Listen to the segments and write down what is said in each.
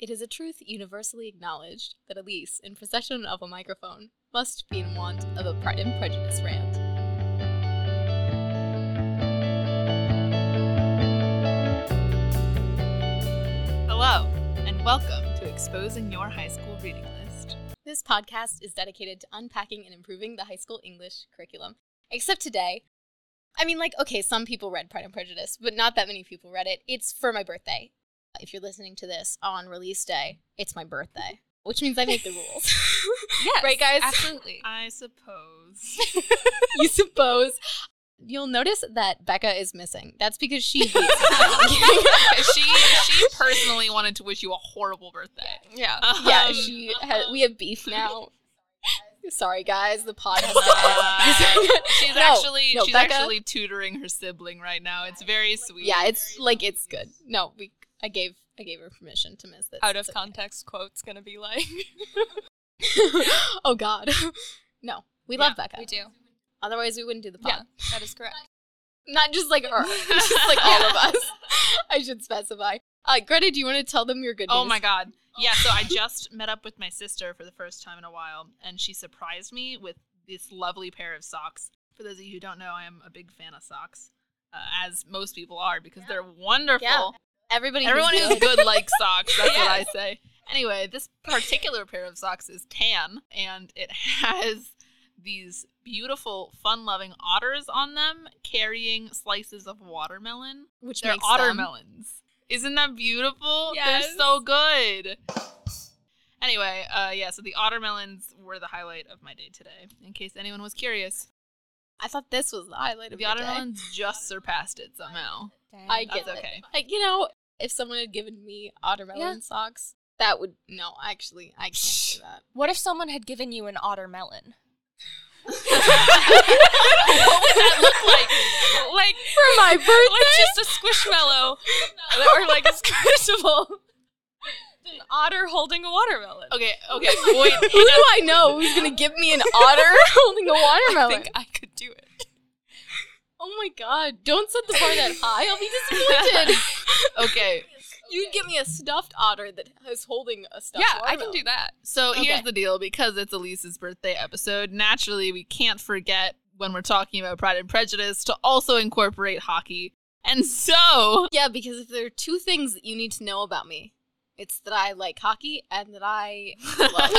It is a truth universally acknowledged that Elise, in possession of a microphone, must be in want of a Pride and Prejudice rant. Hello, and welcome to Exposing Your High School Reading List. This podcast is dedicated to unpacking and improving the high school English curriculum. Except today. I mean, like, okay, some people read Pride and Prejudice, but not that many people read it. It's for my birthday. If you're listening to this on release day, it's my birthday, which means I make the rules. Yes, Right, guys? Absolutely. I suppose. you suppose. You'll notice that Becca is missing. That's because she she she personally wanted to wish you a horrible birthday. yeah. yeah, Um, she ha- we have beef now. Sorry, guys. The pod has uh, she's No, actually no, she's Becca- actually tutoring her sibling right now. It's very sweet. Yeah, it's like it's good. No, we. I gave I gave her permission to miss this. Out of okay. context quote's gonna be like oh God. no, we love Yeah, Becca. we do. Otherwise, we wouldn't do the pod. Yeah, that is correct. Not just like her, just like all of us. I should specify. Uh, Greta, do you want to tell them your good news? Oh my god. Yeah, so I just met up with my sister for the first time in a while, and she surprised me with this lovely pair of socks. For those of you who don't know, I am a big fan of socks, uh, as most people are, because they're wonderful. Yeah. Everybody. Everyone good. who's good likes socks. That's what I say. Anyway, this particular pair of socks is tan, and it has these beautiful, fun-loving otters on them carrying slices of watermelon. which They're makes otter them- melons. Isn't that beautiful? Yes. They're so good. Anyway, uh, yeah, so the otter melons were the highlight of my day today, in case anyone was curious. I thought this was the highlight of The your otter day. melons just surpassed it somehow. I Dang. get That's it. okay. Like you know, if someone had given me watermelon Yeah. socks, that would no. Actually, I can't say that. What if someone had given you an otter melon? what would that look like? Like For my birthday, like just a squishmallow or like a squishable. An otter holding a watermelon. Okay, okay, wait. who do I know who's gonna give me an otter holding a watermelon? I think I could do it. oh my god! Don't set the bar that high. I'll be disappointed. Okay, you give me a stuffed otter that is holding a stuffed. yeah, I can do that. so Okay. here's the deal because it's Elise's birthday episode, naturally, we can't forget when we're talking about Pride and Prejudice to also incorporate hockey. And so, Yeah, because if there are two things that you need to know about me, it's that I like hockey and that I love.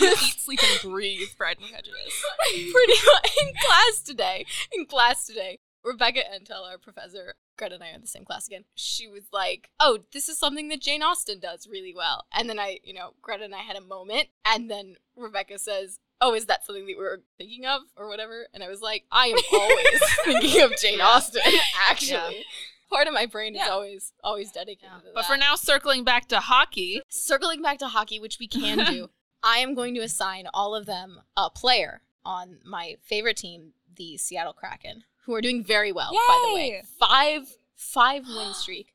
Eat, sleep, and breathe Pride and Prejudice. pretty much in class today. In class today, Rebecca Entel, our professor, Greta and I are in the same class again. She was like, "Oh, this is something that Jane Austen does really well." And then I, you know, Greta and I had a moment, and then Rebecca says, "Oh, is that something that we were thinking of, or whatever?" And I was like, "I am always thinking of Jane Austen. Actually, part of my brain is always always dedicated to that." but for now, circling back to hockey, circling back to hockey, which we can do, I am going to assign all of them a player on my favorite team, the Seattle Kraken, who are doing very well, by the way. Five five win streak.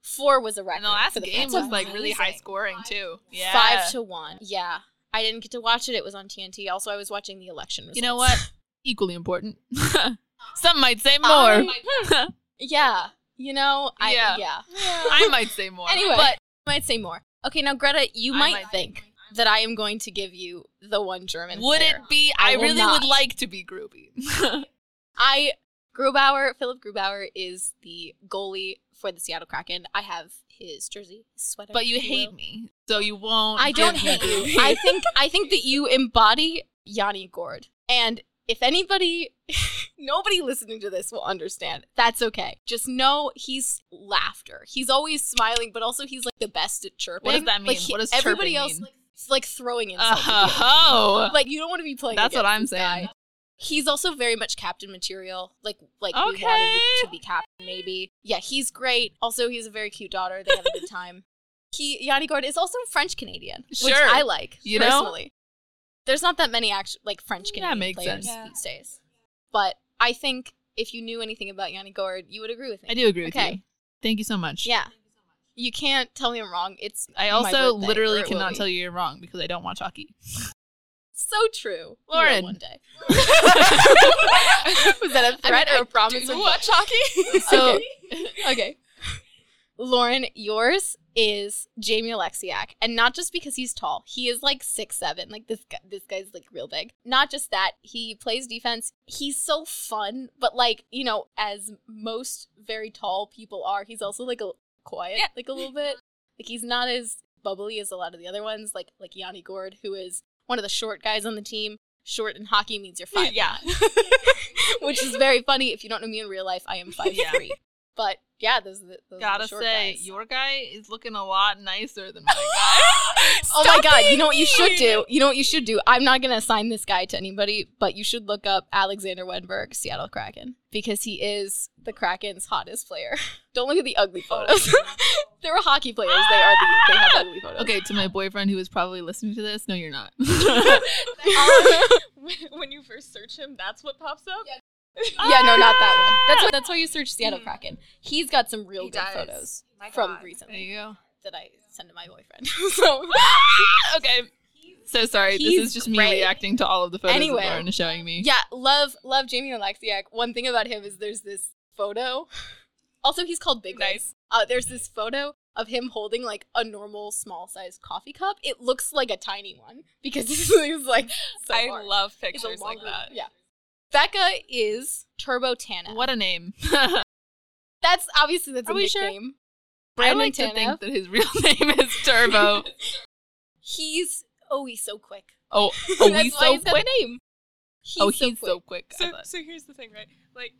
Four was a record. and the last the game Pats. was like really high amazing. scoring too. Yeah. Five to one. Yeah. I didn't get to watch it. It was on TNT. Also, I was watching the election results. You know what? Equally important. Some might say more. I- Yeah. You know, I Yeah. yeah. I might say more. Anyway, but I might say more. Okay, now Greta, you I might, might think that I am going to give you the one German. would player. it be? I I, really not. would like to be Groovy. I Grubauer, Philipp Grubauer is the goalie for the Seattle Kraken. I have his jersey, his sweater. but you hate will. me, so you won't. I don't hate you. I think I think that you embody Yanni Gourde. And if anybody nobody listening to this will understand, that's okay. Just know he's laughter. He's always smiling, but also he's like the best at chirping. What does that Like, mean? he- What does everybody chirping else mean? like, is, like throwing insults. Uh, oh, Like you don't want to be playing. That's what I'm saying. guy. He's also very much captain material. Like like we wanted to be captain, maybe. Yeah, he's great. Also, he has a very cute daughter. They have a good time. He Yanni Gourde is also French Canadian, which Sure. I like You know? personally. There's not that many actual like French Canadian players sense. Yeah. these days, but I think if you knew anything about Yanni Gourde, you would agree with me. I do agree with Okay. you. Thank you so much. Yeah, you can't tell me I'm wrong. It's I also literally cannot tell you you're wrong because I don't watch hockey. So true, Lauren. One day. Was that a threat or a promise? Do what? watch hockey? So okay. okay. Lauren, yours is Jamie Oleksiak, and not just because he's tall. He is like six seven. Like this guy, this guy's like real big. Not just that, he plays defense. He's so fun, but like you know, as most very tall people are, he's also like a quiet, Yeah. like a little bit. Like he's not as bubbly as a lot of the other ones. Like like Yanni Gourde, who is one of the short guys on the team. Short in hockey means you're five. Yeah. which is very funny. If you don't know me in real life, I am five Yeah. three. But yeah, those are the, those are Gotta say, guys. your guy is looking a lot nicer than my guy. Oh my god, you know what you should do? You know what you should do? I'm not gonna assign this guy to anybody, but you should look up Alexander Wennberg, Seattle Kraken, because he is the Kraken's hottest player. Don't look at the ugly oh, photos. They're hockey players. They are the they have ugly photos. okay, to my boyfriend who is probably listening to this, no, you're not. when um, when you first search him, that's what pops up. Yeah. yeah, no, not that one. That's what, that's why you search Seattle Kraken. He's got some real He good does. photos My from God. there recently you go. that I sent to my boyfriend. so okay. So sorry. He's this is just me reacting to all of the photos Anyway. that Lauren is showing me. Yeah, love love Jamie Oleksiak. One thing about him is there's this photo. Also, he's called Big Nice. Nice. Uh, there's this photo of him holding like a normal small sized coffee cup. It looks like a tiny one because he's like so I hard. love pictures like that. Yeah. Becca is Turbo Tanev. What a name. That's obviously that's Are a we sure? nickname. I Brandon like to think that his real name is Turbo. He's oh he's so quick. Oh, oh, That's he's why so he's got quick. a name. He's oh, so he's quick. so quick. So, so here's the thing, right? Like,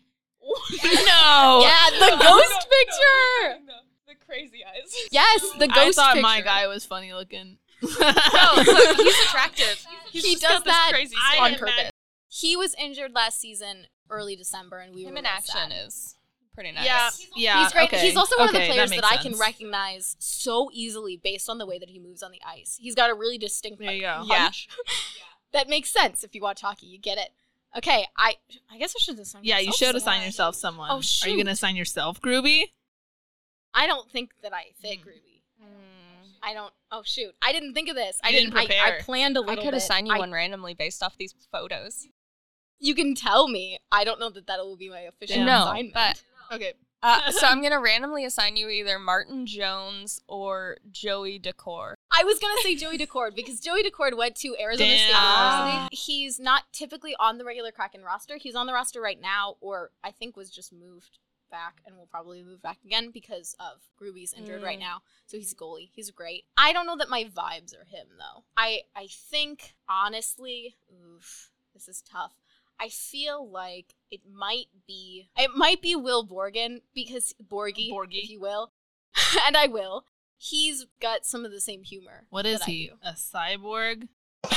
no. Yeah, the No, ghost no, picture. no, the crazy eyes. Yes, the ghost I thought picture. my guy was funny looking. No, look, he's attractive. He's He does that crazy I on purpose. Mad. He was injured last season, early December, and we Him were in action sad. is pretty nice. Yeah, yeah. He's great. okay, He's also one of the players that, makes I can recognize so easily based on the way that he moves on the ice. He's got a really distinct There like, you go. Yeah. that makes sense if you watch hockey. You get it. Okay, I I guess I should assign. Yeah, you should someone. assign yourself someone. Oh, shoot. Are you gonna assign yourself Groovy? I don't think that I fit Hmm. Groovy. Mm. I don't. Oh shoot! I didn't think of this. I didn't didn't. I, I prepare. planned a I little. could bit. assign you I- one randomly based off these photos. You can tell me. I don't know that that will be my official Damn. No, assignment. but Okay. uh, so I'm gonna randomly assign you either Martin Jones or Joey Daccord. I was gonna say Joey Daccord because Joey Daccord went to Arizona State University. He's not typically on the regular Kraken roster. He's on the roster right now, or I think was just moved back and will probably move back again because of Groovy's injured right Mm. now. So he's a goalie. He's great. I don't know that my vibes are him though. I I think honestly, oof, this is tough. I feel like it might be it might be Will Borgen because Borgie, Borgie. if you will, and I will. He's got some of the same humor. What is he? A cyborg?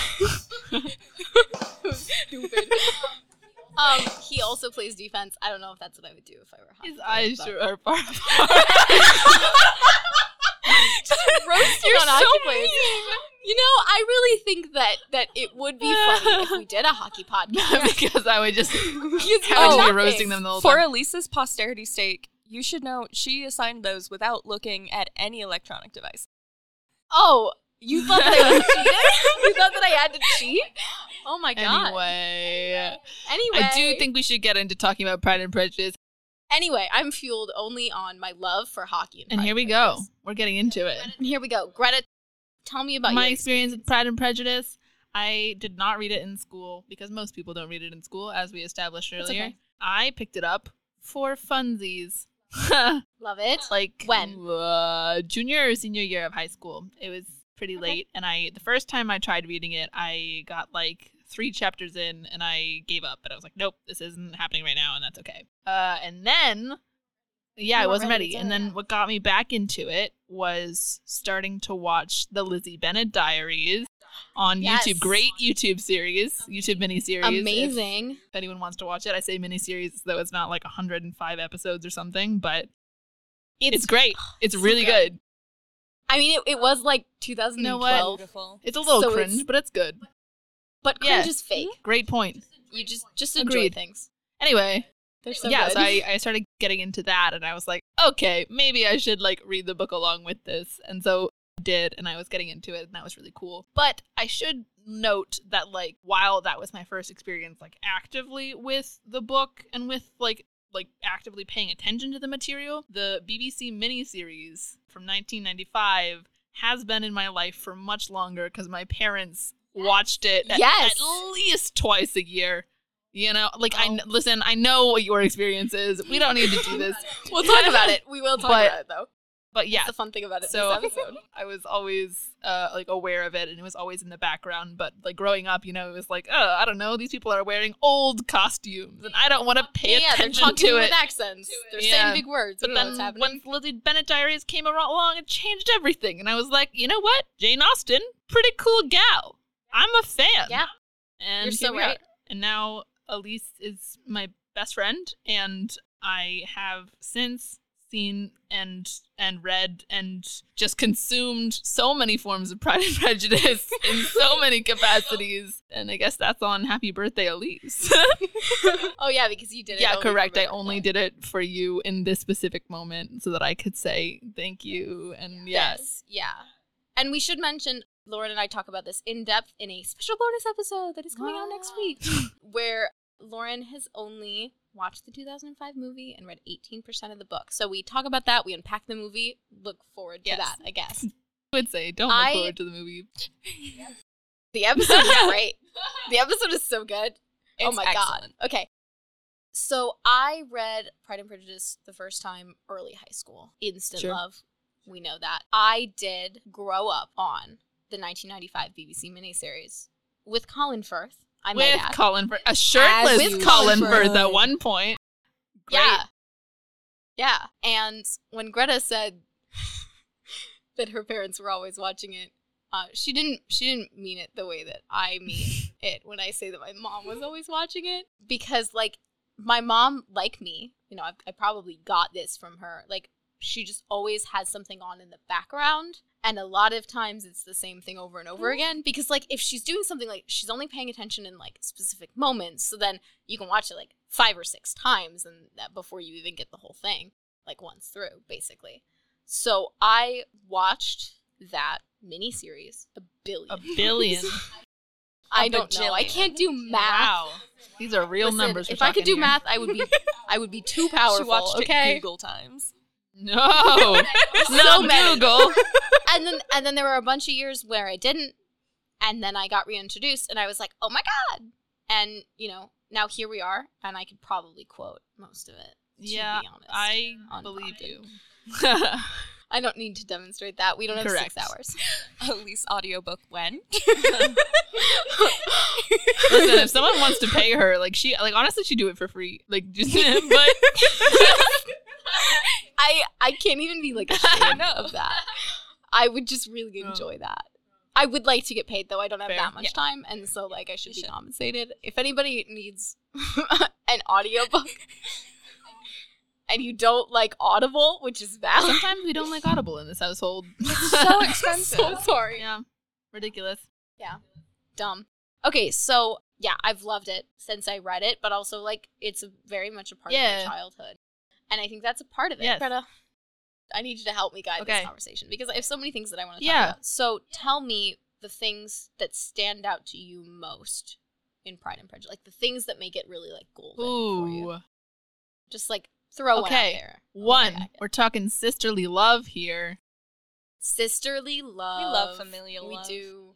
Stupid. um, he also plays defense. I don't know if that's what I would do if I were His eyes but- are far apart. roasting You're on so hockey players. You know, I really think that that it would be funny if we did a hockey podcast. because I would just Because you're I would nothing. be roasting them the whole For time. Elise's posterity stake, you should know she assigned those without looking at any electronic device. Oh, you thought that I was cheating? you thought that I had to cheat? Oh my god. Anyway, Anyway, I do think we should get into talking about Pride and Prejudice. Anyway, I'm fueled only on my love for hockey. And, And here we go. We're getting into it. And here we go. Greta, tell me about My your experience with Pride and Prejudice. I did not read it in school because most people don't read it in school, as we established earlier. okay. I picked it up for funsies. Love it. like When? Uh, junior or senior year of high school. It was pretty Okay. late, and I the first time I tried reading it, I got like three chapters in, and I gave up. But I was like, nope, this isn't happening right now, and that's okay. Uh, and then. Yeah, I wasn't ready ready. And then what got me back into it was starting to watch the Lizzie Bennet Diaries on Yes. YouTube. Great YouTube series, YouTube miniseries. If- Amazing. If, anyone wants to watch it, I say miniseries, though it's not like 105 episodes or something, but it's, great. It's so really good. good. I mean, it, it was like know 2012, Beautiful. It's a little So cringe, it's- but it's good. But Yeah. cringe is fake. Mm-hmm. Great point. You just just enjoy Agreed. things. Anyway, so yeah, good. so I, I started getting into that and I was like, okay, maybe I should like read the book along with this. And so I did, and I was getting into it, and that was really cool. But I should note that like while that was my first experience like actively with the book and with like like actively paying attention to the material, the BBC miniseries from 1995 has been in my life for much longer because my parents watched it at, Yes. at least twice a year. You know, like I Oh. kn- listen. I know what your experience is. We don't need to do this, We'll talk about it. We will talk But- about it though. but yeah. That's the fun thing about it. So this episode. I was always uh, like aware of it, and it was always in the background. But like growing up, you know, it was like, oh, I don't know, these people are wearing old costumes, and I don't want to pay yeah, they're attention talking to with accents. They're Yeah. saying big words. But we don't know what's then when Lizzie Bennet Diaries came along, it changed everything, and I was like, you know what, Jane Austen, pretty cool gal. I'm a fan. Yeah. and You're so right. And now Elise is my best friend, and I have since seen and and read and just consumed so many forms of Pride and Prejudice in so many capacities. And I guess that's on Happy Birthday, Elise. oh yeah, because you did it. yeah, correct. I only did it for you in this specific moment so that I could say thank you. And yes, Yes, yeah. And we should mention Lauren and I talk about this in depth in a special bonus episode that is coming out next week, where Lauren has only watched the 2005 movie and read 18% of the book. So we talk about that. We unpack the movie. Look forward to Yes. that, I guess. I would say don't look I- forward to the movie. The episode is great. The episode is so good. oh my excellent. god. Okay. So I read Pride and Prejudice the first time early high school. Instant Sure. love. We know that. I did grow up on the 1995 BBC miniseries with Colin Firth. I might with add. Colin Firth, a shirtless with Colin Colin Firth at one point. Great. Yeah. Yeah. And when Greta said that her parents were always watching it, uh, she didn't she didn't mean it the way that I mean it when I say that my mom was always watching it. Because like my mom, like me, you know, I, I probably got this from her. Like she just always has something on in the background. And a lot of times it's the same thing over and over mm-hmm. again. Because like if she's doing something like she's only paying attention in like specific moments, so then you can watch it like five or six times and that before you even get the whole thing like once through basically so i watched that mini series a billion A billion. I don't know i can't do math wow. These are real Listen, numbers. if i could do here. math i would be i would be too powerful She watched okay it Google times. No. no. Google. and then and then there were a bunch of years where i didn't and then i got reintroduced and i was like oh my god and you know now here we are and i could probably quote most of it yeah, be honest, I believe you. I don't need to demonstrate that. We don't have Correct. six hours. Elise audiobook when? Listen, if someone wants to pay her, like she, like honestly, she'd do it for free. Like just, but I I can't even be like ashamed of that. I would just really enjoy that. I would like to get paid though. I don't have Fair. that much Yeah. time, and so like I should You be should. compensated. If anybody needs an audiobook and you don't like Audible, which is valid, sometimes we don't like Audible in this household. it's so expensive. so sorry. yeah, ridiculous. Yeah. Dumb. Okay, so yeah, I've loved it since I read it, but also like it's a, very much a part of my childhood, and I think that's a part of it. Yes. Greta, I need you to help me guide Okay. this conversation because I have so many things that I want to Yeah. talk about. So tell me the things that stand out to you most in Pride and Prejudice, like the things that make it really like golden for you. Just like throw one Okay, out there. one. Okay. We're talking sisterly love here. sisterly love. We love familial love. We love. do.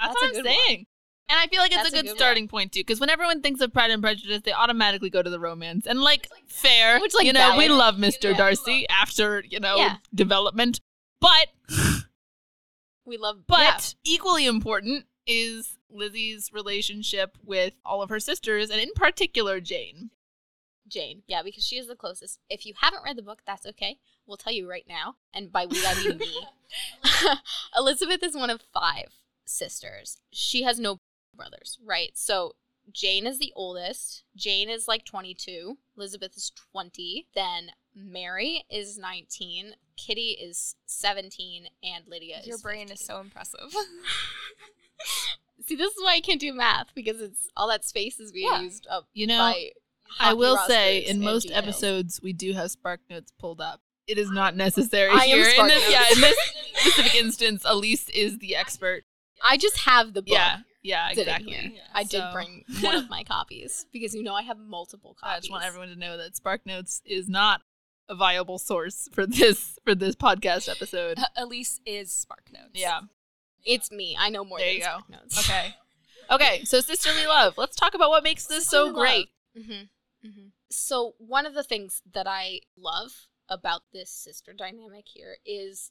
That's, That's a what I'm good one. And I feel like it's That's a a good good one. starting point too, because when everyone thinks of Pride and Prejudice, they automatically go to the romance, and like fair, Which, like, you know, we love Mr. Yeah. Darcy after you know Yeah. development, but We love. but yeah. equally important is Lizzie's relationship with all of her sisters, and in particular Jane. Jane. Yeah, because she is the closest. If you haven't read the book, that's okay. We'll tell you right now. And by we, I mean me. Elizabeth is one of five sisters. She has no brothers, right? So Jane is the oldest. Jane is like 22. Elizabeth is 20. Then Mary is 19. Kitty is 17. And Lydia is Your brain 15. is so impressive. See, this is why I can't do math because it's all that space is being Yeah. used up You know, by. I will say in most details. episodes we do have spark notes pulled up. It is not necessary I am here. In this, Notes. yeah, in this specific instance, Elise is the expert. I just have the book. Yeah. Yeah, exactly. here. Yeah. I did bring one of my copies because you know I have multiple copies. I just want everyone to know that SparkNotes is not a viable source for this for this podcast episode. Uh, Elise is SparkNotes. Yeah. It's me. I know more There than you go. Notes. Okay. Okay. So sisterly love. Let's talk about what makes this so great. Mm-hmm. Mm-hmm. So one of the things that I love about this sister dynamic here is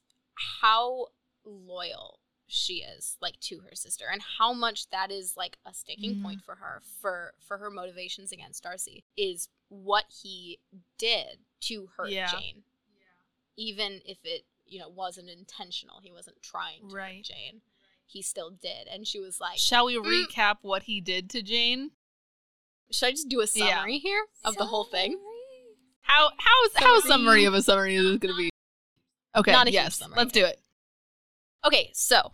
how loyal she is like to her sister and how much that is like a sticking Mhm. point for her for for her motivations against Darcy is what he did to hurt Yeah. Jane. Even if it, you know, wasn't intentional. He wasn't trying to Right. hurt Jane. He still did. And she was like, Shall we Mm. recap what he did to Jane? should I just do a Yeah. summary here of the whole thing? How how is how Summary. summary of a summary is this going to be? Okay. Not a huge yes. summary. Let's do it. Okay, so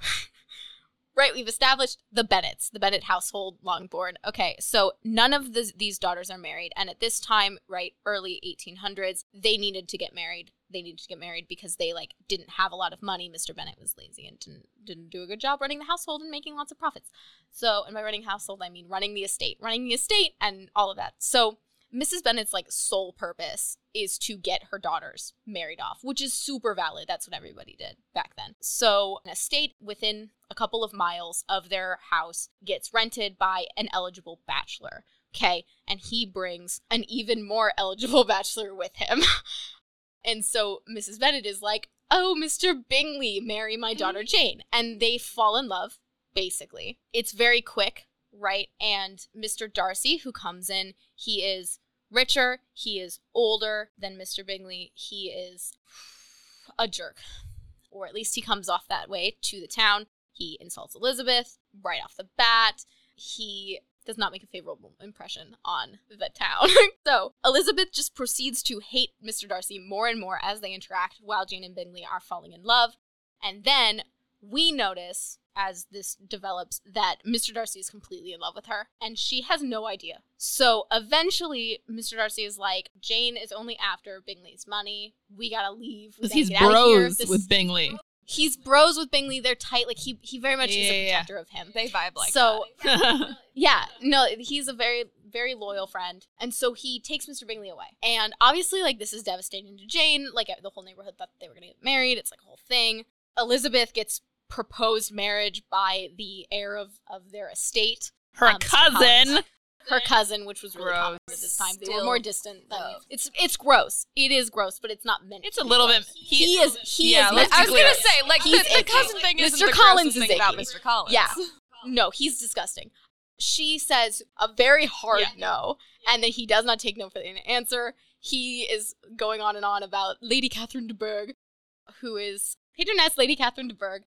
right, we've established the Bennets, the Bennet household, Longbourn. Okay, so none of the, these daughters are married, and at this time, right, early 1800s, they needed to get married. They needed to get married because they like didn't have a lot of money. Mr. Bennet was lazy and didn't didn't do a good job running the household and making lots of profits. So, and by running household, I mean running the estate, running the estate, and all of that. So. Mrs. Bennet's like sole purpose is to get her daughters married off, which is super valid. That's what everybody did back then. So, an estate within a couple of miles of their house gets rented by an eligible bachelor. Okay, and he brings an even more eligible bachelor with him. and so Mrs. Bennet is like, "Oh, Mr. Bingley, marry my daughter mm-hmm. Jane." And they fall in love, basically. It's very quick, right? And Mr. Darcy, who comes in, he is richer, he is older than Mr. Bingley, he is a jerk. Or at least he comes off that way to the town. He insults Elizabeth right off the bat. He does not make a favorable impression on the town. so Elizabeth just proceeds to hate Mr. Darcy more and more as they interact while Jane and Bingley are falling in love. And then we notice as this develops that Mr. Darcy is completely in love with her and she has no idea. So eventually Mr. Darcy is like, Jane is only after Bingley's money. We gotta leave. We Because gotta he's get outta here. bros This- with Bingley. He's bros with Bingley. They're tight. Like he he very much is Yeah, a yeah, yeah. protector of him. They vibe like that. so yeah, no, he's a very, very loyal friend. And so he takes Mr. Bingley away. And obviously, like, this is devastating to Jane. Like, the whole neighborhood thought they were going to get married. It's like a whole thing. Elizabeth gets proposed marriage by the heir of, of their estate, Her Um, cousin. Collins. her cousin, which was really Gross. common at this time. They were more distant. Than, gross. it's it's gross. It is gross, but it's not meant. It's to a little gross. bit- He, he- is. He yeah, is. let's I was gonna say, like, He's the, the icky. cousin thing is Mr. Collins grossest is thing about. Mr. Collins. Yeah. No, he's disgusting. She says a very hard Yeah. no, and then he does not take no for an answer. He is going on and on about Lady Catherine de Bourgh, who is patroness Lady Catherine de Bourgh.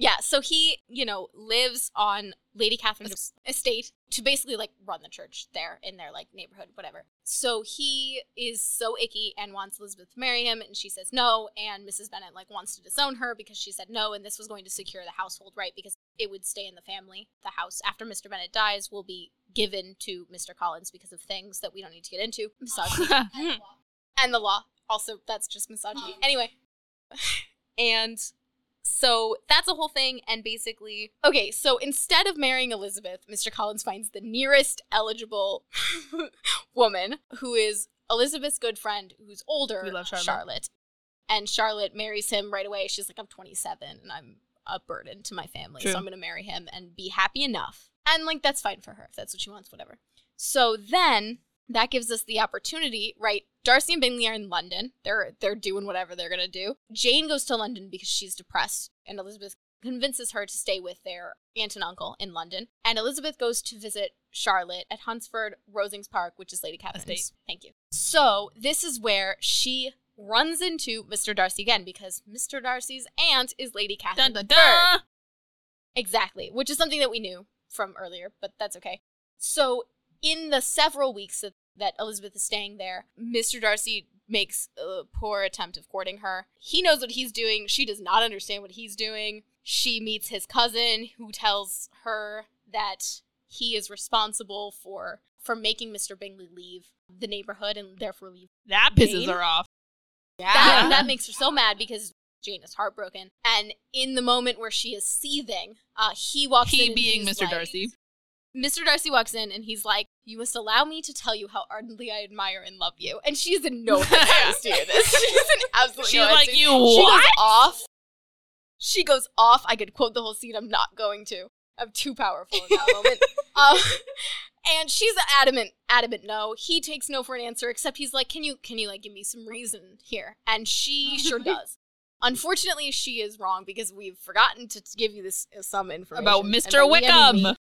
Yeah, so he, you know, lives on Lady Catherine's estate to basically like run the church there in their like neighborhood, whatever. So he is so icky and wants Elizabeth to marry him, and she says no. And Mrs. Bennet like wants to disown her because she said no, and this was going to secure the household, right? Because it would stay in the family. The house after Mr. Bennet dies will be given to Mr. Collins because of things that we don't need to get into. Misogyny and the law. Also, that's just misogyny. Anyway, and so that's a whole thing. And basically, okay, so instead of marrying Elizabeth, Mr. Collins finds the nearest eligible woman who is Elizabeth's good friend who's older, We love Charlotte. And Charlotte marries him right away. She's like, I'm 27 and I'm a burden to my family. True. So I'm going to marry him and be happy enough. And like, that's fine for her if that's what she wants, whatever. So then that gives us the opportunity, right? Darcy and Bingley are in London. They're they're doing whatever they're gonna do. Jane goes to London because she's depressed, and Elizabeth convinces her to stay with their aunt and uncle in London. And Elizabeth goes to visit Charlotte at Hunsford Rosings Park, which is Lady Catherine's. Estate. Thank you. So this is where she runs into Mr. Darcy again because Mr. Darcy's aunt is Lady Catherine. dun dun dun. Exactly, which is something that we knew from earlier, but that's okay. So, in the several weeks that, that Elizabeth is staying there, Mr. Darcy makes a poor attempt of courting her. He knows what he's doing. She does not understand what he's doing. She meets his cousin, who tells her that he is responsible for for making Mr. Bingley leave the neighborhood and therefore leave That pisses Jane? her off. that, Yeah. that makes her so mad because Jane is heartbroken. And in the moment where she is seething, uh, he walks in. He being Mr. like- Darcy. Mr. Darcy walks in and he's like, You must allow me to tell you how ardently I admire and love you. And she's in no headspace to hear this. She's in absolutely She's no like, you She goes off. She goes off. I could quote the whole scene. I'm not going to. I'm too powerful in that moment. Um, and she's adamant, adamant no. He takes no for an answer, except he's like, "Can you, can you like give me some reason here?" And she sure does. Unfortunately, she is wrong because we've forgotten to give you this uh, some information About Mr. by we, I mean Wickham.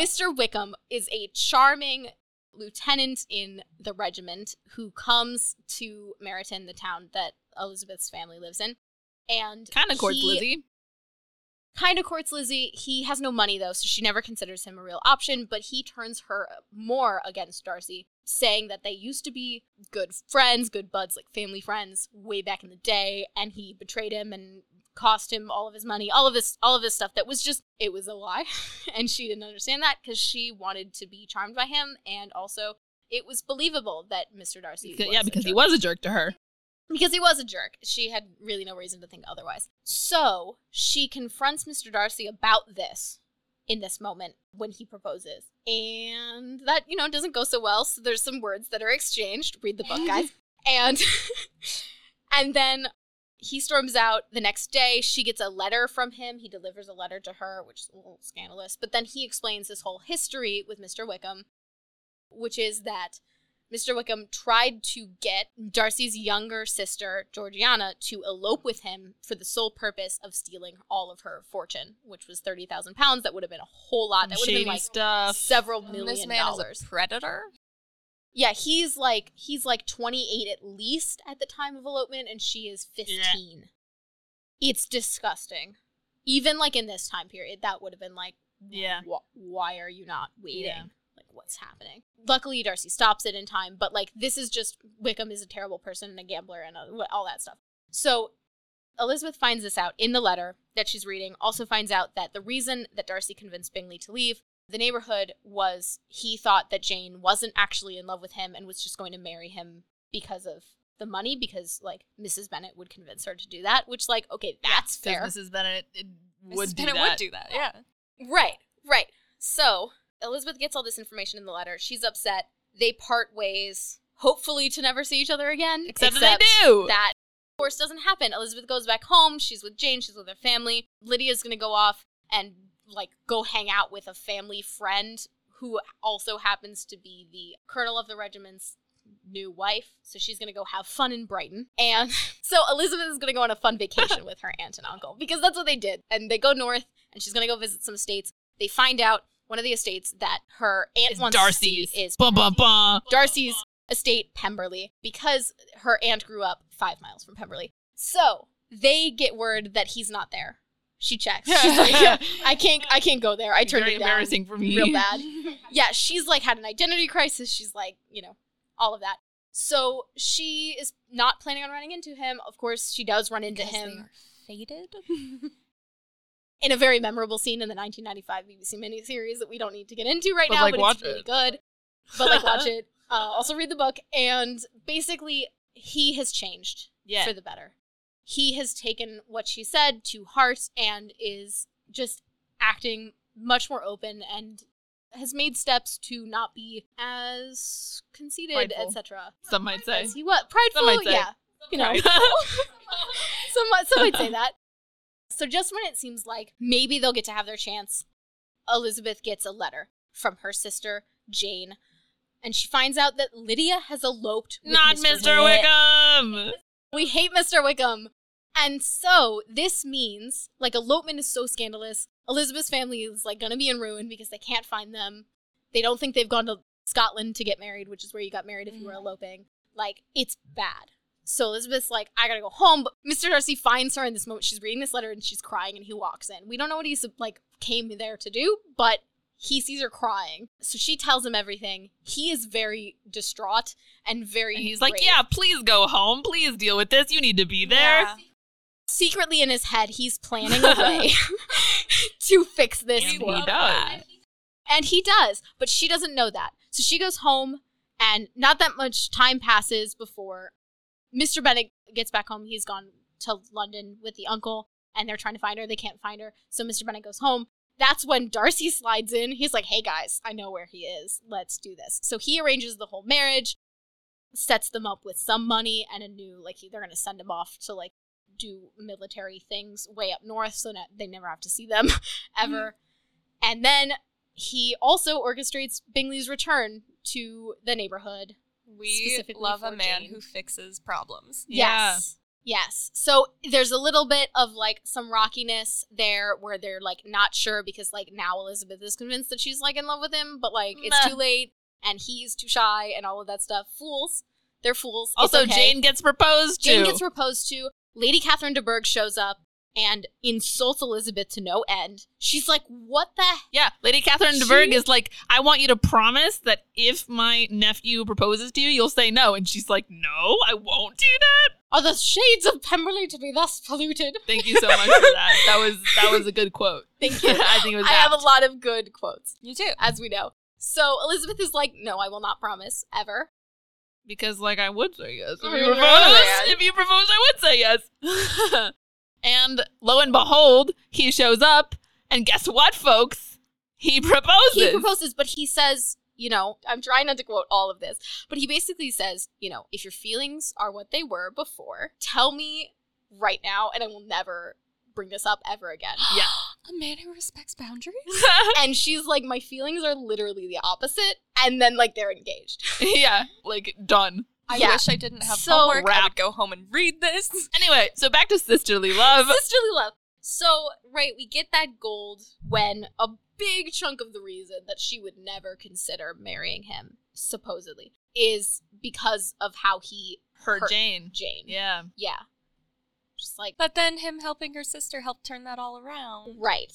Mr. Wickham is a charming lieutenant in the regiment who comes to Meryton, the town that Elizabeth's family lives in, and Kind of courts Lizzie. kind of courts Lizzie. He has no money though, so she never considers him a real option, but he turns her more against Darcy, saying that they used to be good friends, good buds, like family friends way back in the day, and he betrayed him and cost him all of his money, all of this all of this stuff that was just it was a lie. and she didn't understand that cuz she wanted to be charmed by him and also it was believable that Mr. Darcy Because- yeah, because he was a jerk to her. because he was a jerk. She had really no reason to think otherwise. So she confronts Mr. Darcy about this in this moment when he proposes. And that, you know, doesn't go so well. So there's some words that are exchanged. Read the book, guys. and and then he storms out the next day. She gets a letter from him. He delivers a letter to her, which is a little scandalous. But then he explains this whole history with Mr. Wickham, which is that Mr. Wickham tried to get Darcy's younger sister, Georgiana, to elope with him for the sole purpose of stealing all of her fortune, which was 30,000 pounds. That would have been a whole lot. That would have Shady been like stuff. several And million this man dollars. is a predator. Yeah, he's like he's like 28 at least at the time of elopement and she is 15. It's disgusting. Even like in this time period, that would have been like Yeah. wh- why are you not waiting? Yeah. Like, what's happening? Luckily, Darcy stops it in time, but like, this is just Wickham is a terrible person and a gambler and all that stuff. So, Elizabeth finds this out in the letter that she's reading, also finds out that the reason that Darcy convinced Bingley to leave the neighborhood was he thought that Jane wasn't actually in love with him and was just going to marry him because of the money, because like Mrs. Bennet would convince her to do that, which, like, okay, that's fair. Mrs. Bennet would Mrs. do Bennet that. would do that. Yeah. Right, right. So Elizabeth gets all this information in the letter. She's upset. They part ways, hopefully to never see each other again. Except, that they do. That, of course, doesn't happen. Elizabeth goes back home. She's with Jane. She's with her family. Lydia's going to go off and like go hang out with a family friend who also happens to be the colonel of the regiment's new wife. So she's going to go have fun in Brighton. And so Elizabeth is going to go on a fun vacation with her aunt and uncle because that's what they did. And they go north and she's going to go visit some estates. They find out one of the estates that her aunt It's wants Darcy's. to see is Bum, bum, bum. Darcy's estate, Pemberley, because her aunt grew up five miles from Pemberley. So they get word that he's not there. She checks. She's like, yeah, I can't, I can't go there. I turned Very it down embarrassing for me. real bad. yeah, she's like had an identity crisis. She's like, you know, all of that. So she is not planning on running into him. Of course, she does run into him are fated. in a very memorable scene in the 1995 BBC miniseries that we don't need to get into right But, now, like, but watch it's really it. good. But like, watch it. Uh, also, read the book. And basically, he has changed Yeah. for the better. He has taken what she said to heart and is just acting much more open and has made steps to not be as conceited, etc. Some might say. He was prideful, Some might say. yeah. You know, some might- some might say that. So just when it seems like maybe they'll get to have their chance, Elizabeth gets a letter from her sister Jane, and she finds out that Lydia has eloped. With Not Mr. Mr. Wickham. We hate Mr. Wickham. And so this means like elopement is so scandalous. Elizabeth's family is like gonna be in ruin because they can't find them. They don't think they've gone to Scotland to get married, which is where you got married if you were mm. eloping. Like it's bad. So Elizabeth's like, I gotta go home. But Mr. Darcy finds her in this moment. She's reading this letter and she's crying, and he walks in. We don't know what he's like came there to do, but he sees her crying. So she tells him everything. He is very distraught and very. And he's like, yeah, please go home. Please deal with this. You need to be there. Yeah. secretly in his head he's planning a way to fix this And he does. And he does, but she doesn't know that. So she goes home and not that much time passes before Mr. Bennet gets back home. He's gone to London with the uncle and they're trying to find her. They can't find her. So Mr. Bennet goes home that's when Darcy slides in. He's like, hey guys, I know where he is. Let's do this. So he arranges the whole marriage, sets them up with some money and a new, like, they're going to send him off to, like, do military things way up north so that they never have to see them ever. Mm-hmm. And then he also orchestrates Bingley's return to the neighborhood. We love a man Jane. who fixes problems. Yeah. Yes. Yes. So there's a little bit of like some rockiness there where they're like not sure because like now Elizabeth is convinced that she's like in love with him, but like it's Meh. too late and he's too shy and all of that stuff. Fools. They're fools. It's Also, okay. Jane gets proposed to. Jane gets proposed to. Lady Catherine de Bourgh shows up and insults Elizabeth to no end. She's like, "What the yeah, Lady Catherine de She- Bourgh is like, I want you to promise that if my nephew proposes to you, you'll say no. And she's like, No, I won't do that. are the shades of Pemberley to be thus polluted?" Thank you so much for that. That was that was a good quote. Thank you. I think it was. I have a lot of good quotes, You too, as we know. So Elizabeth is like, "No, I will not promise ever." because like I would say yes. If Oh, you you're propose, if you propose, I would say yes. and lo and behold, he shows up, and guess what, folks? He proposes. he proposes, but he says, you know, I'm trying not to quote all of this, but he basically says, you know, if your feelings are what they were before, tell me right now, and I will never bring this up ever again. Yeah. A man who respects boundaries? and she's like, my feelings are literally the opposite, and then like they're engaged. yeah, like done. I Yeah. wish I didn't have So- homework. I would go home and read this. Anyway, so back to sisterly love. Sisterly love. So, right, we get that gold when a big chunk of the reason that she would never consider marrying him, supposedly, is because of how he Her hurt Jane. Jane. Yeah. Yeah. Just like, But then him helping her sister helped turn that all around. right.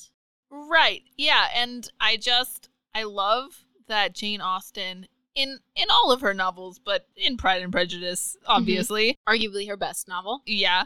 Right. Yeah, and I just I love that Jane Austen in in all of her novels, but in Pride and Prejudice, mm-hmm. obviously. Arguably her best novel. Yeah.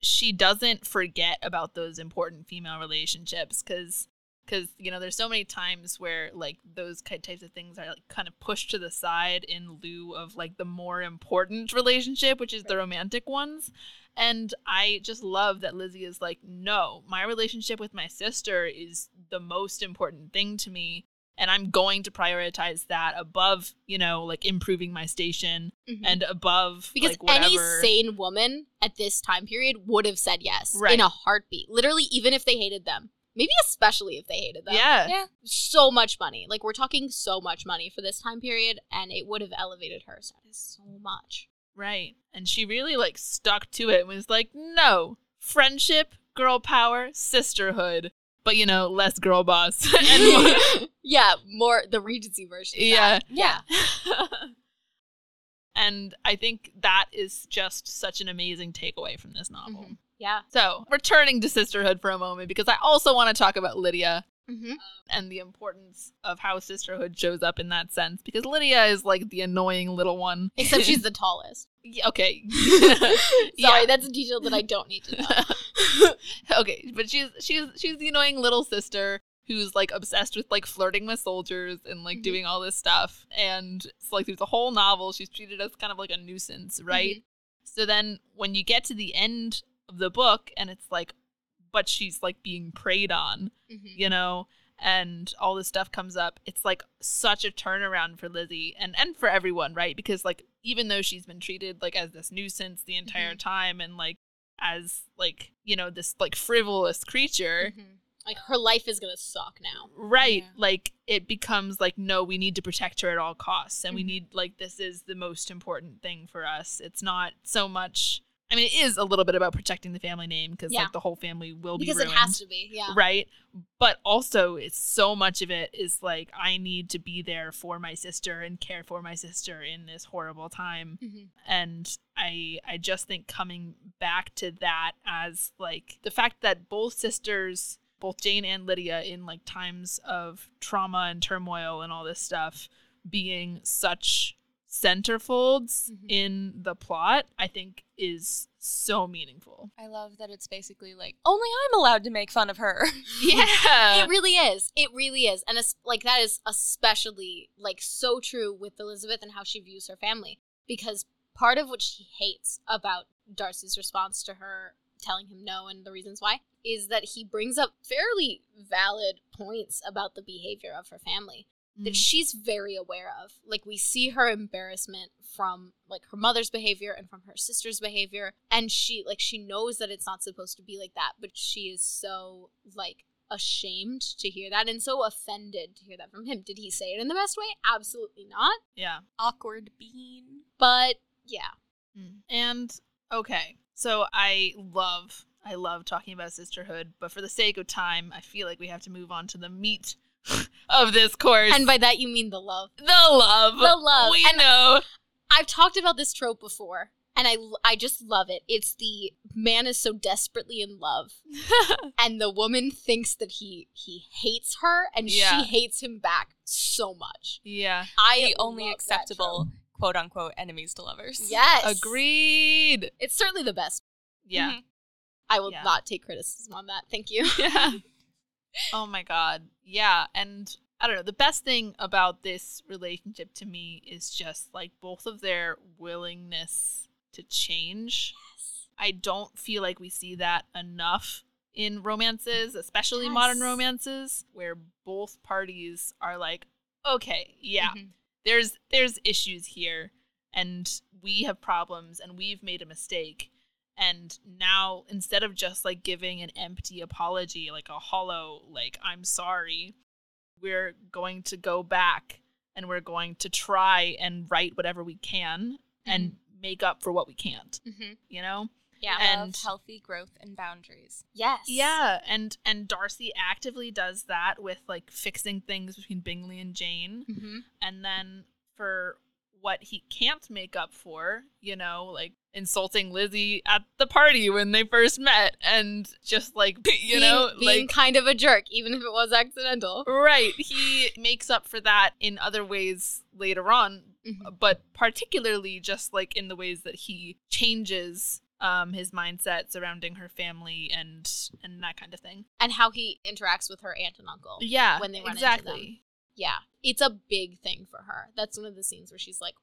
She doesn't forget about those important female relationships cuz cuz you know, there's so many times where like those types of things are like kind of pushed to the side in lieu of like the more important relationship, which is the romantic ones. And I just love that Lizzie is like, no, my relationship with my sister is the most important thing to me. And I'm going to prioritize that above, you know, like improving my station mm-hmm. and above because like any sane woman at this time period would have said yes Right. in a heartbeat. Literally, even if they hated them. Maybe especially if they hated them. yeah. Yeah. So much money. Like, we're talking so much money for this time period, and it would have elevated her status so much. Right. And she really like stuck to it and was like, no, friendship, girl power, sisterhood. But you know, less girl boss. and more- yeah, more the Regency version. of yeah. Yeah. and I think that is just such an amazing takeaway from this novel. Mhm. Yeah. So, returning to sisterhood for a moment, because I also want to talk about Lydia Mm-hmm. and the importance of how sisterhood shows up in that sense, because Lydia is like the annoying little one. Except she's the tallest. Okay. Sorry, Yeah. that's a detail that I don't need to know. okay, but she's she's she's the annoying little sister who's like obsessed with like flirting with soldiers and like Mhm. doing all this stuff. And it's like through the whole novel, she's treated as kind of like a nuisance, right? So then when you get to the end of the book and it's like, but she's like being preyed on, Mhm. you know, and all this stuff comes up, it's like such a turnaround for Lizzie and and for everyone, right? Because like even though she's been treated like as this nuisance the entire Mhm. time and like as like you know this like frivolous creature Mhm. Like, her life is gonna suck now. right Yeah. like it becomes like no we need to protect her at all costs and we Mhm. need like this is the most important thing for us it's not so much i mean it is a little bit about protecting the family name because Yeah. like the whole family will Because be because it has to be, yeah. right but also it's so much of it is like i need to be there for my sister and care for my sister in this horrible time Mhm. and i i just think coming back to that as like the fact that both sisters both jane and lydia in like times of trauma and turmoil and all this stuff being such centerfolds Mhm. in the plot i think is so meaningful I love that it's basically like, only I'm allowed to make fun of her. yeah It really is. It really is. And it's like that is especially like so true with Elizabeth and how she views her family. Because part of what she hates about Darcy's response to her telling him no and the reasons why is that he brings up fairly valid points about the behavior of her family that Mhm. she's very aware of. Like we see her embarrassment from like her mother's behavior and from her sister's behavior and she like she knows that it's not supposed to be like that, but she is so like ashamed to hear that and so offended to hear that from him. Did he say it in the best way? Absolutely not. yeah. Awkward bean. But yeah. Mm. And okay, so I love I love talking about sisterhood, but for the sake of time, I feel like we have to move on to the meat of this course. And by that you mean the love. the love, The love. We And- know. I've talked about this trope before and I I just love it. It's the man is so desperately in love and the woman thinks that he he hates her and Yeah. she hates him back so much. yeah, I The only acceptable quote unquote enemies to lovers. Yes. agreed. It's certainly the best. Yeah, Mhm. I will Yeah. not take criticism on that. Thank you. yeah. Oh my god, yeah, and I don't know. The best thing about this relationship to me is just like both of their willingness to change. Yes. I don't feel like we see that enough in romances, especially modern romances, where both parties are like, okay, yeah, Mhm. there's there's issues here and we have problems and we've made a mistake. And now instead of just like giving an empty apology, like a hollow, like, I'm sorry, we're going to go back and we're going to try and write whatever we can and make up for what we can't, Mm-hmm. you know? Yeah. And- Love, healthy growth and boundaries. yes. Yeah, and and Darcy actively does that with like fixing things between Bingley and Jane. hmm And then for what he can't make up for, you know, like insulting Lizzie at the party when they first met and just like you being, know, being like kind of a jerk, even if it was accidental. Right. He makes up for that in other ways later on, Mhm. but particularly just like in the ways that he changes um his mindset surrounding her family and and that kind of thing. And how he interacts with her aunt and uncle. Yeah. When they run into exactly. Yeah. It's a big thing for her. That's one of the scenes where she's like,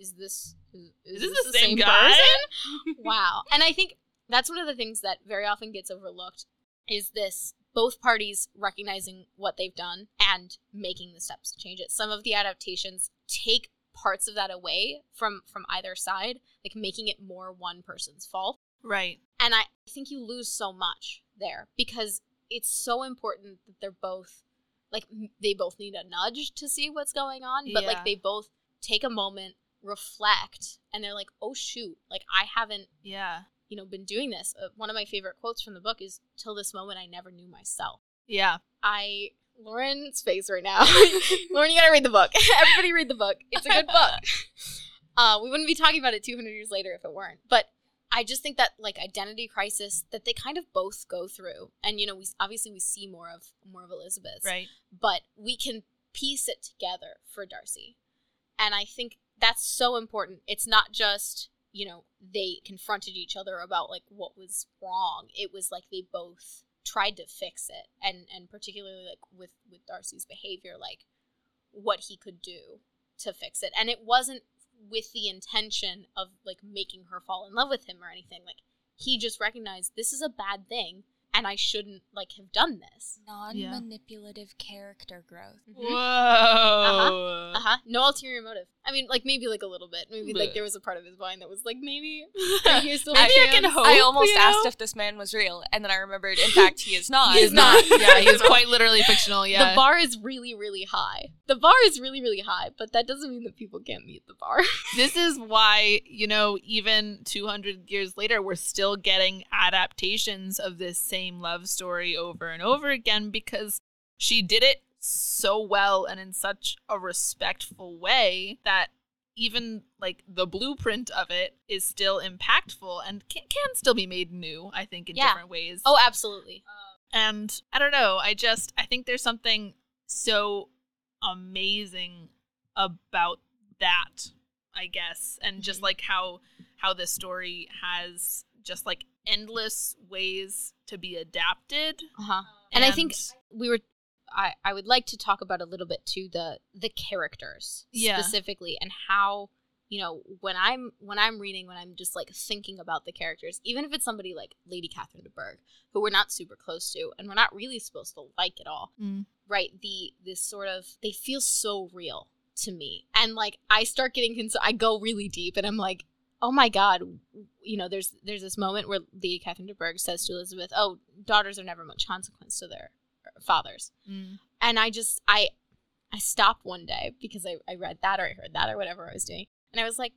is this is, Is this the same guy? person? wow. And I think that's one of the things that very often gets overlooked is this both parties recognizing what they've done and making the steps to change it. Some of the adaptations take parts of that away from from either side, like making it more one person's fault. Right. And I think you lose so much there because it's so important that they're both like they both need a nudge to see what's going on, but Yeah. like they both take a moment, reflect, and they're like, "Oh shoot, like I haven't, Yeah. you know, been doing this." Uh, one of my favorite quotes from the book is till this moment I never knew myself. Yeah. I Lauren's face right now. Lauren, you gotta read the book. Everybody read the book. It's a good book. Uh, we wouldn't be talking about it 200 years later if it weren't. But I just think that like identity crisis that they kind of both go through, and you know, we obviously we see more of more of Elizabeth, Right. but we can piece it together for Darcy, and I think that's so important. It's not just you know they confronted each other about like what was wrong. It was like they both tried to fix it, and and particularly like with with Darcy's behavior, like what he could do to fix it, and it wasn't with the intention of like making her fall in love with him or anything. Like he just recognized this is a bad thing, and I shouldn't like have done this. Non-manipulative character growth. Whoa. Uh huh. Uh-huh. No ulterior motive. I mean, like maybe like a little bit. Maybe like there was a part of his mind that was like maybe Maybe here's still I a can hope. I almost you know? asked if this man was real, and then I remembered, in fact, he is not. He is not. yeah, he is quite literally fictional. Yeah. The bar is really, really high. The bar is really, really high, but that doesn't mean that people can't meet the bar. this is why, you know, even 200 years later, we're still getting adaptations of this same love story over and over again because she did it so well and in such a respectful way that even like the blueprint of it is still impactful and can, can still be made new, I think, in Yeah. different ways. oh, absolutely. And I don't know. I just I think there's something so amazing about that, I guess. And just Mhm. like how how this story has just like endless ways to be adapted. Uh huh. And I think we were. I, I would like to talk about a little bit too the the characters Yeah. specifically and how you know, when I'm when I'm reading, when I'm just like thinking about the characters, even if it's somebody like Lady Catherine de Bourgh, who we're not super close to, and we're not really supposed to like at all, Mm. right? The this sort of they feel so real to me, and like I start getting cons- I go really deep, and I'm like, oh my god, you know, there's there's this moment where the Catherine de Bourgh says to Elizabeth, "Oh, daughters are never much consequence to their fathers," Mm. and I just I I stopped one day because I, I read that or I heard that or whatever I was doing, and I was like,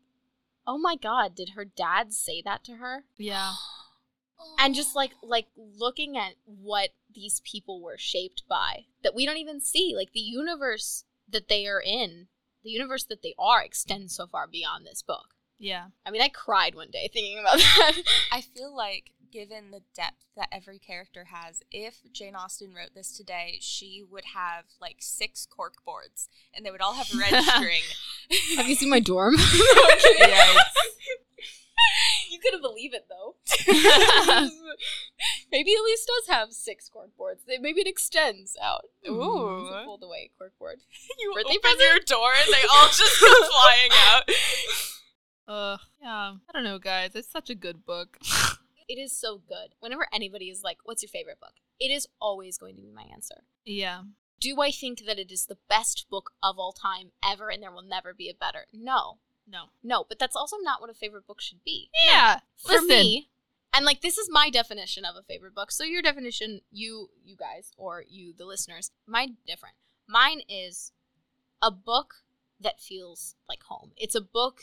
oh my god, did her dad say that to her? Yeah. and just like like looking at what these people were shaped by that we don't even see like the universe that they are in the universe that they are extends so far beyond this book Yeah. i mean i cried one day thinking about that I feel like, given the depth that every character has, if Jane Austen wrote this today, she would have like six cork boards, and they would all have red string. have you seen my dorm Yikes. you couldn't believe it though maybe elise does have six cork boards maybe it extends out Ooh. It's a fold away cork board you Birthday open present? your door, and they all just come flying out. Uh, yeah. I don't know, guys. It's such a good book. It is so good. Whenever anybody is like, "What's your favorite book?" It is always going to be my answer. yeah. Do I think that it is the best book of all time ever and there will never be a better? No. No. No, but that's also not what a favorite book should be. Yeah. For Listen. me, and like this is my definition of a favorite book. So your definition, you you guys or you the listeners, mine different. Mine is a book that feels like home. It's a book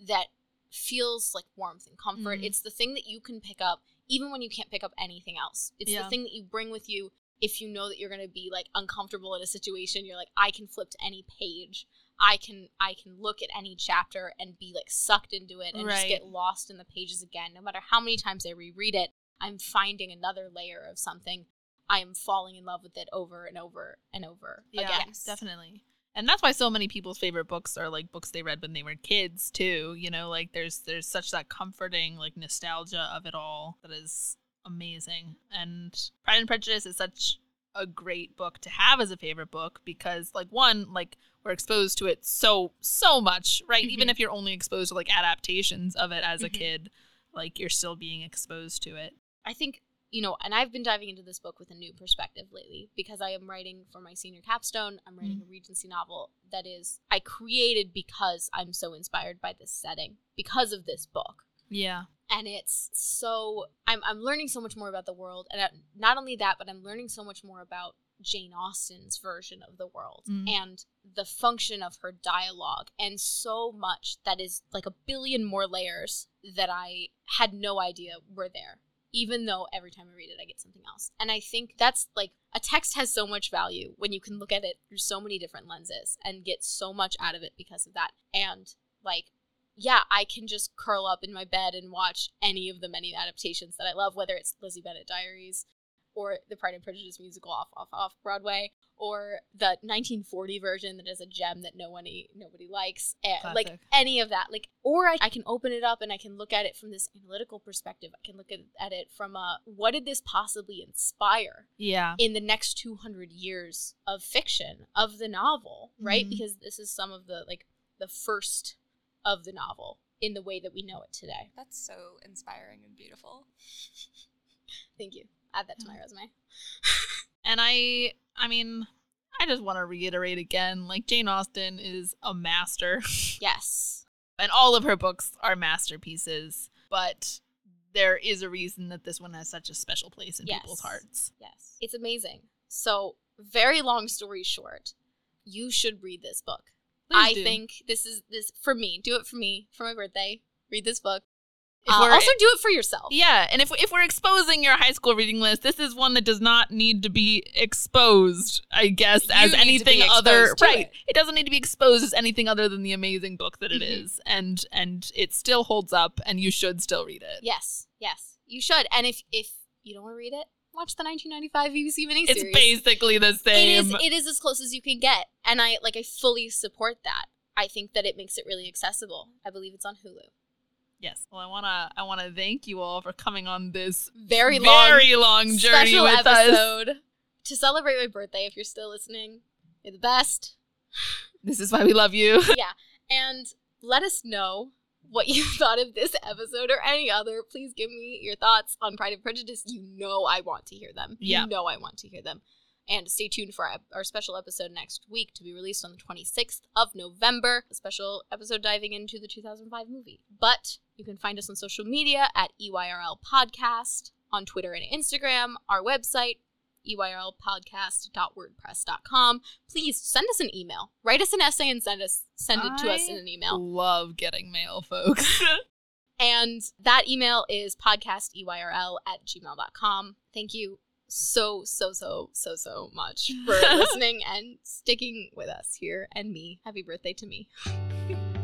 that feels like warmth and comfort. Mhm. It's the thing that you can pick up even when you can't pick up anything else. It's Yeah. the thing that you bring with you if you know that you're going to be like uncomfortable in a situation. You're like I can flip to any page. I can I can look at any chapter and be like sucked into it and just get lost in the pages again. No matter how many times I reread it, I'm finding another layer of something. I am falling in love with it over and over and over Yeah, again. definitely. And that's why so many people's favorite books are like books they read when they were kids too. You know, like there's there's such that comforting like nostalgia of it all that is amazing. And Pride and Prejudice is such a great book to have as a favorite book because like one like we're exposed to it so so much, right? Even Mhm. if you're only exposed to like adaptations of it as a Mhm. kid, like you're still being exposed to it. I think, you know, and I've been diving into this book with a new perspective lately because I am writing for my senior capstone. I'm writing a Regency novel that is, I created because I'm so inspired by this setting, because of this book. Yeah. And it's so, I'm, I'm learning so much more about the world. And uh, not only that, but I'm learning so much more about Jane Austen's version of the world Mm. and the function of her dialogue, and so much that is like a billion more layers that I had no idea were there even though every time I read it, I get something else. And I think that's like a text has so much value when you can look at it through so many different lenses and get so much out of it because of that. And like, yeah, I can just curl up in my bed and watch any of the many adaptations that I love, whether it's Lizzie Bennet Diaries or the Pride and Prejudice musical off off off Broadway or the 1940 version that is a gem that no one nobody likes Eh, like any of that like or I, I can open it up and i can look at it from this analytical perspective. I can look at, at it from a what did this possibly inspire Yeah. in the next 200 years of fiction of the novel right? Mhm. because this is some of the like the first of the novel in the way that we know it today. That's so inspiring and beautiful. thank you. Add that to my resume And I I mean, I just want to reiterate again, like Jane Austen is a master yes and all of her books are masterpieces, but there is a reason that this one has such a special place in Yes. people's hearts. yes it's amazing so very long story short you should read this book Please I do. think this is this for me. Do it for me for my birthday. Read this book. Uh, also, do it for yourself. Yeah, and if if we're exposing your high school reading list, this is one that does not need to be exposed, I guess, You as anything other right. it. It. doesn't need to be exposed as anything other than the amazing book that it Mhm. is, and and it still holds up, and you should still read it. Yes, yes, you should. And if if you don't want to read it, watch the 1995 BBC miniseries. It's basically the same. It is. It is as close as you can get, and I like. I fully support that. I think that it makes it really accessible. I believe it's on Hulu. Yes. Well, I wanna I wanna thank you all for coming on this Very long, very long journey special with us. episode to celebrate my birthday. If you're still listening, you're the best. This is why we love you. yeah. And let us know what you thought of this episode or any other. Please give me your thoughts on Pride and Prejudice. You know I want to hear them. Yeah. You know I want to hear them. And stay tuned for our, special episode next week to be released on the 26th of November. A special episode diving into the 2005 movie. But you can find us on social media at EYRL Podcast, on Twitter and Instagram, our website, E erlpodcast.wordpress.com. Please send us an email. Write us an essay and send us send it to us in an email. Love getting mail, folks. And that email is podcast podcasteyrl at gmail.com. Thank you so, so, so, so, so much for listening and sticking with us here and me. Happy birthday to me.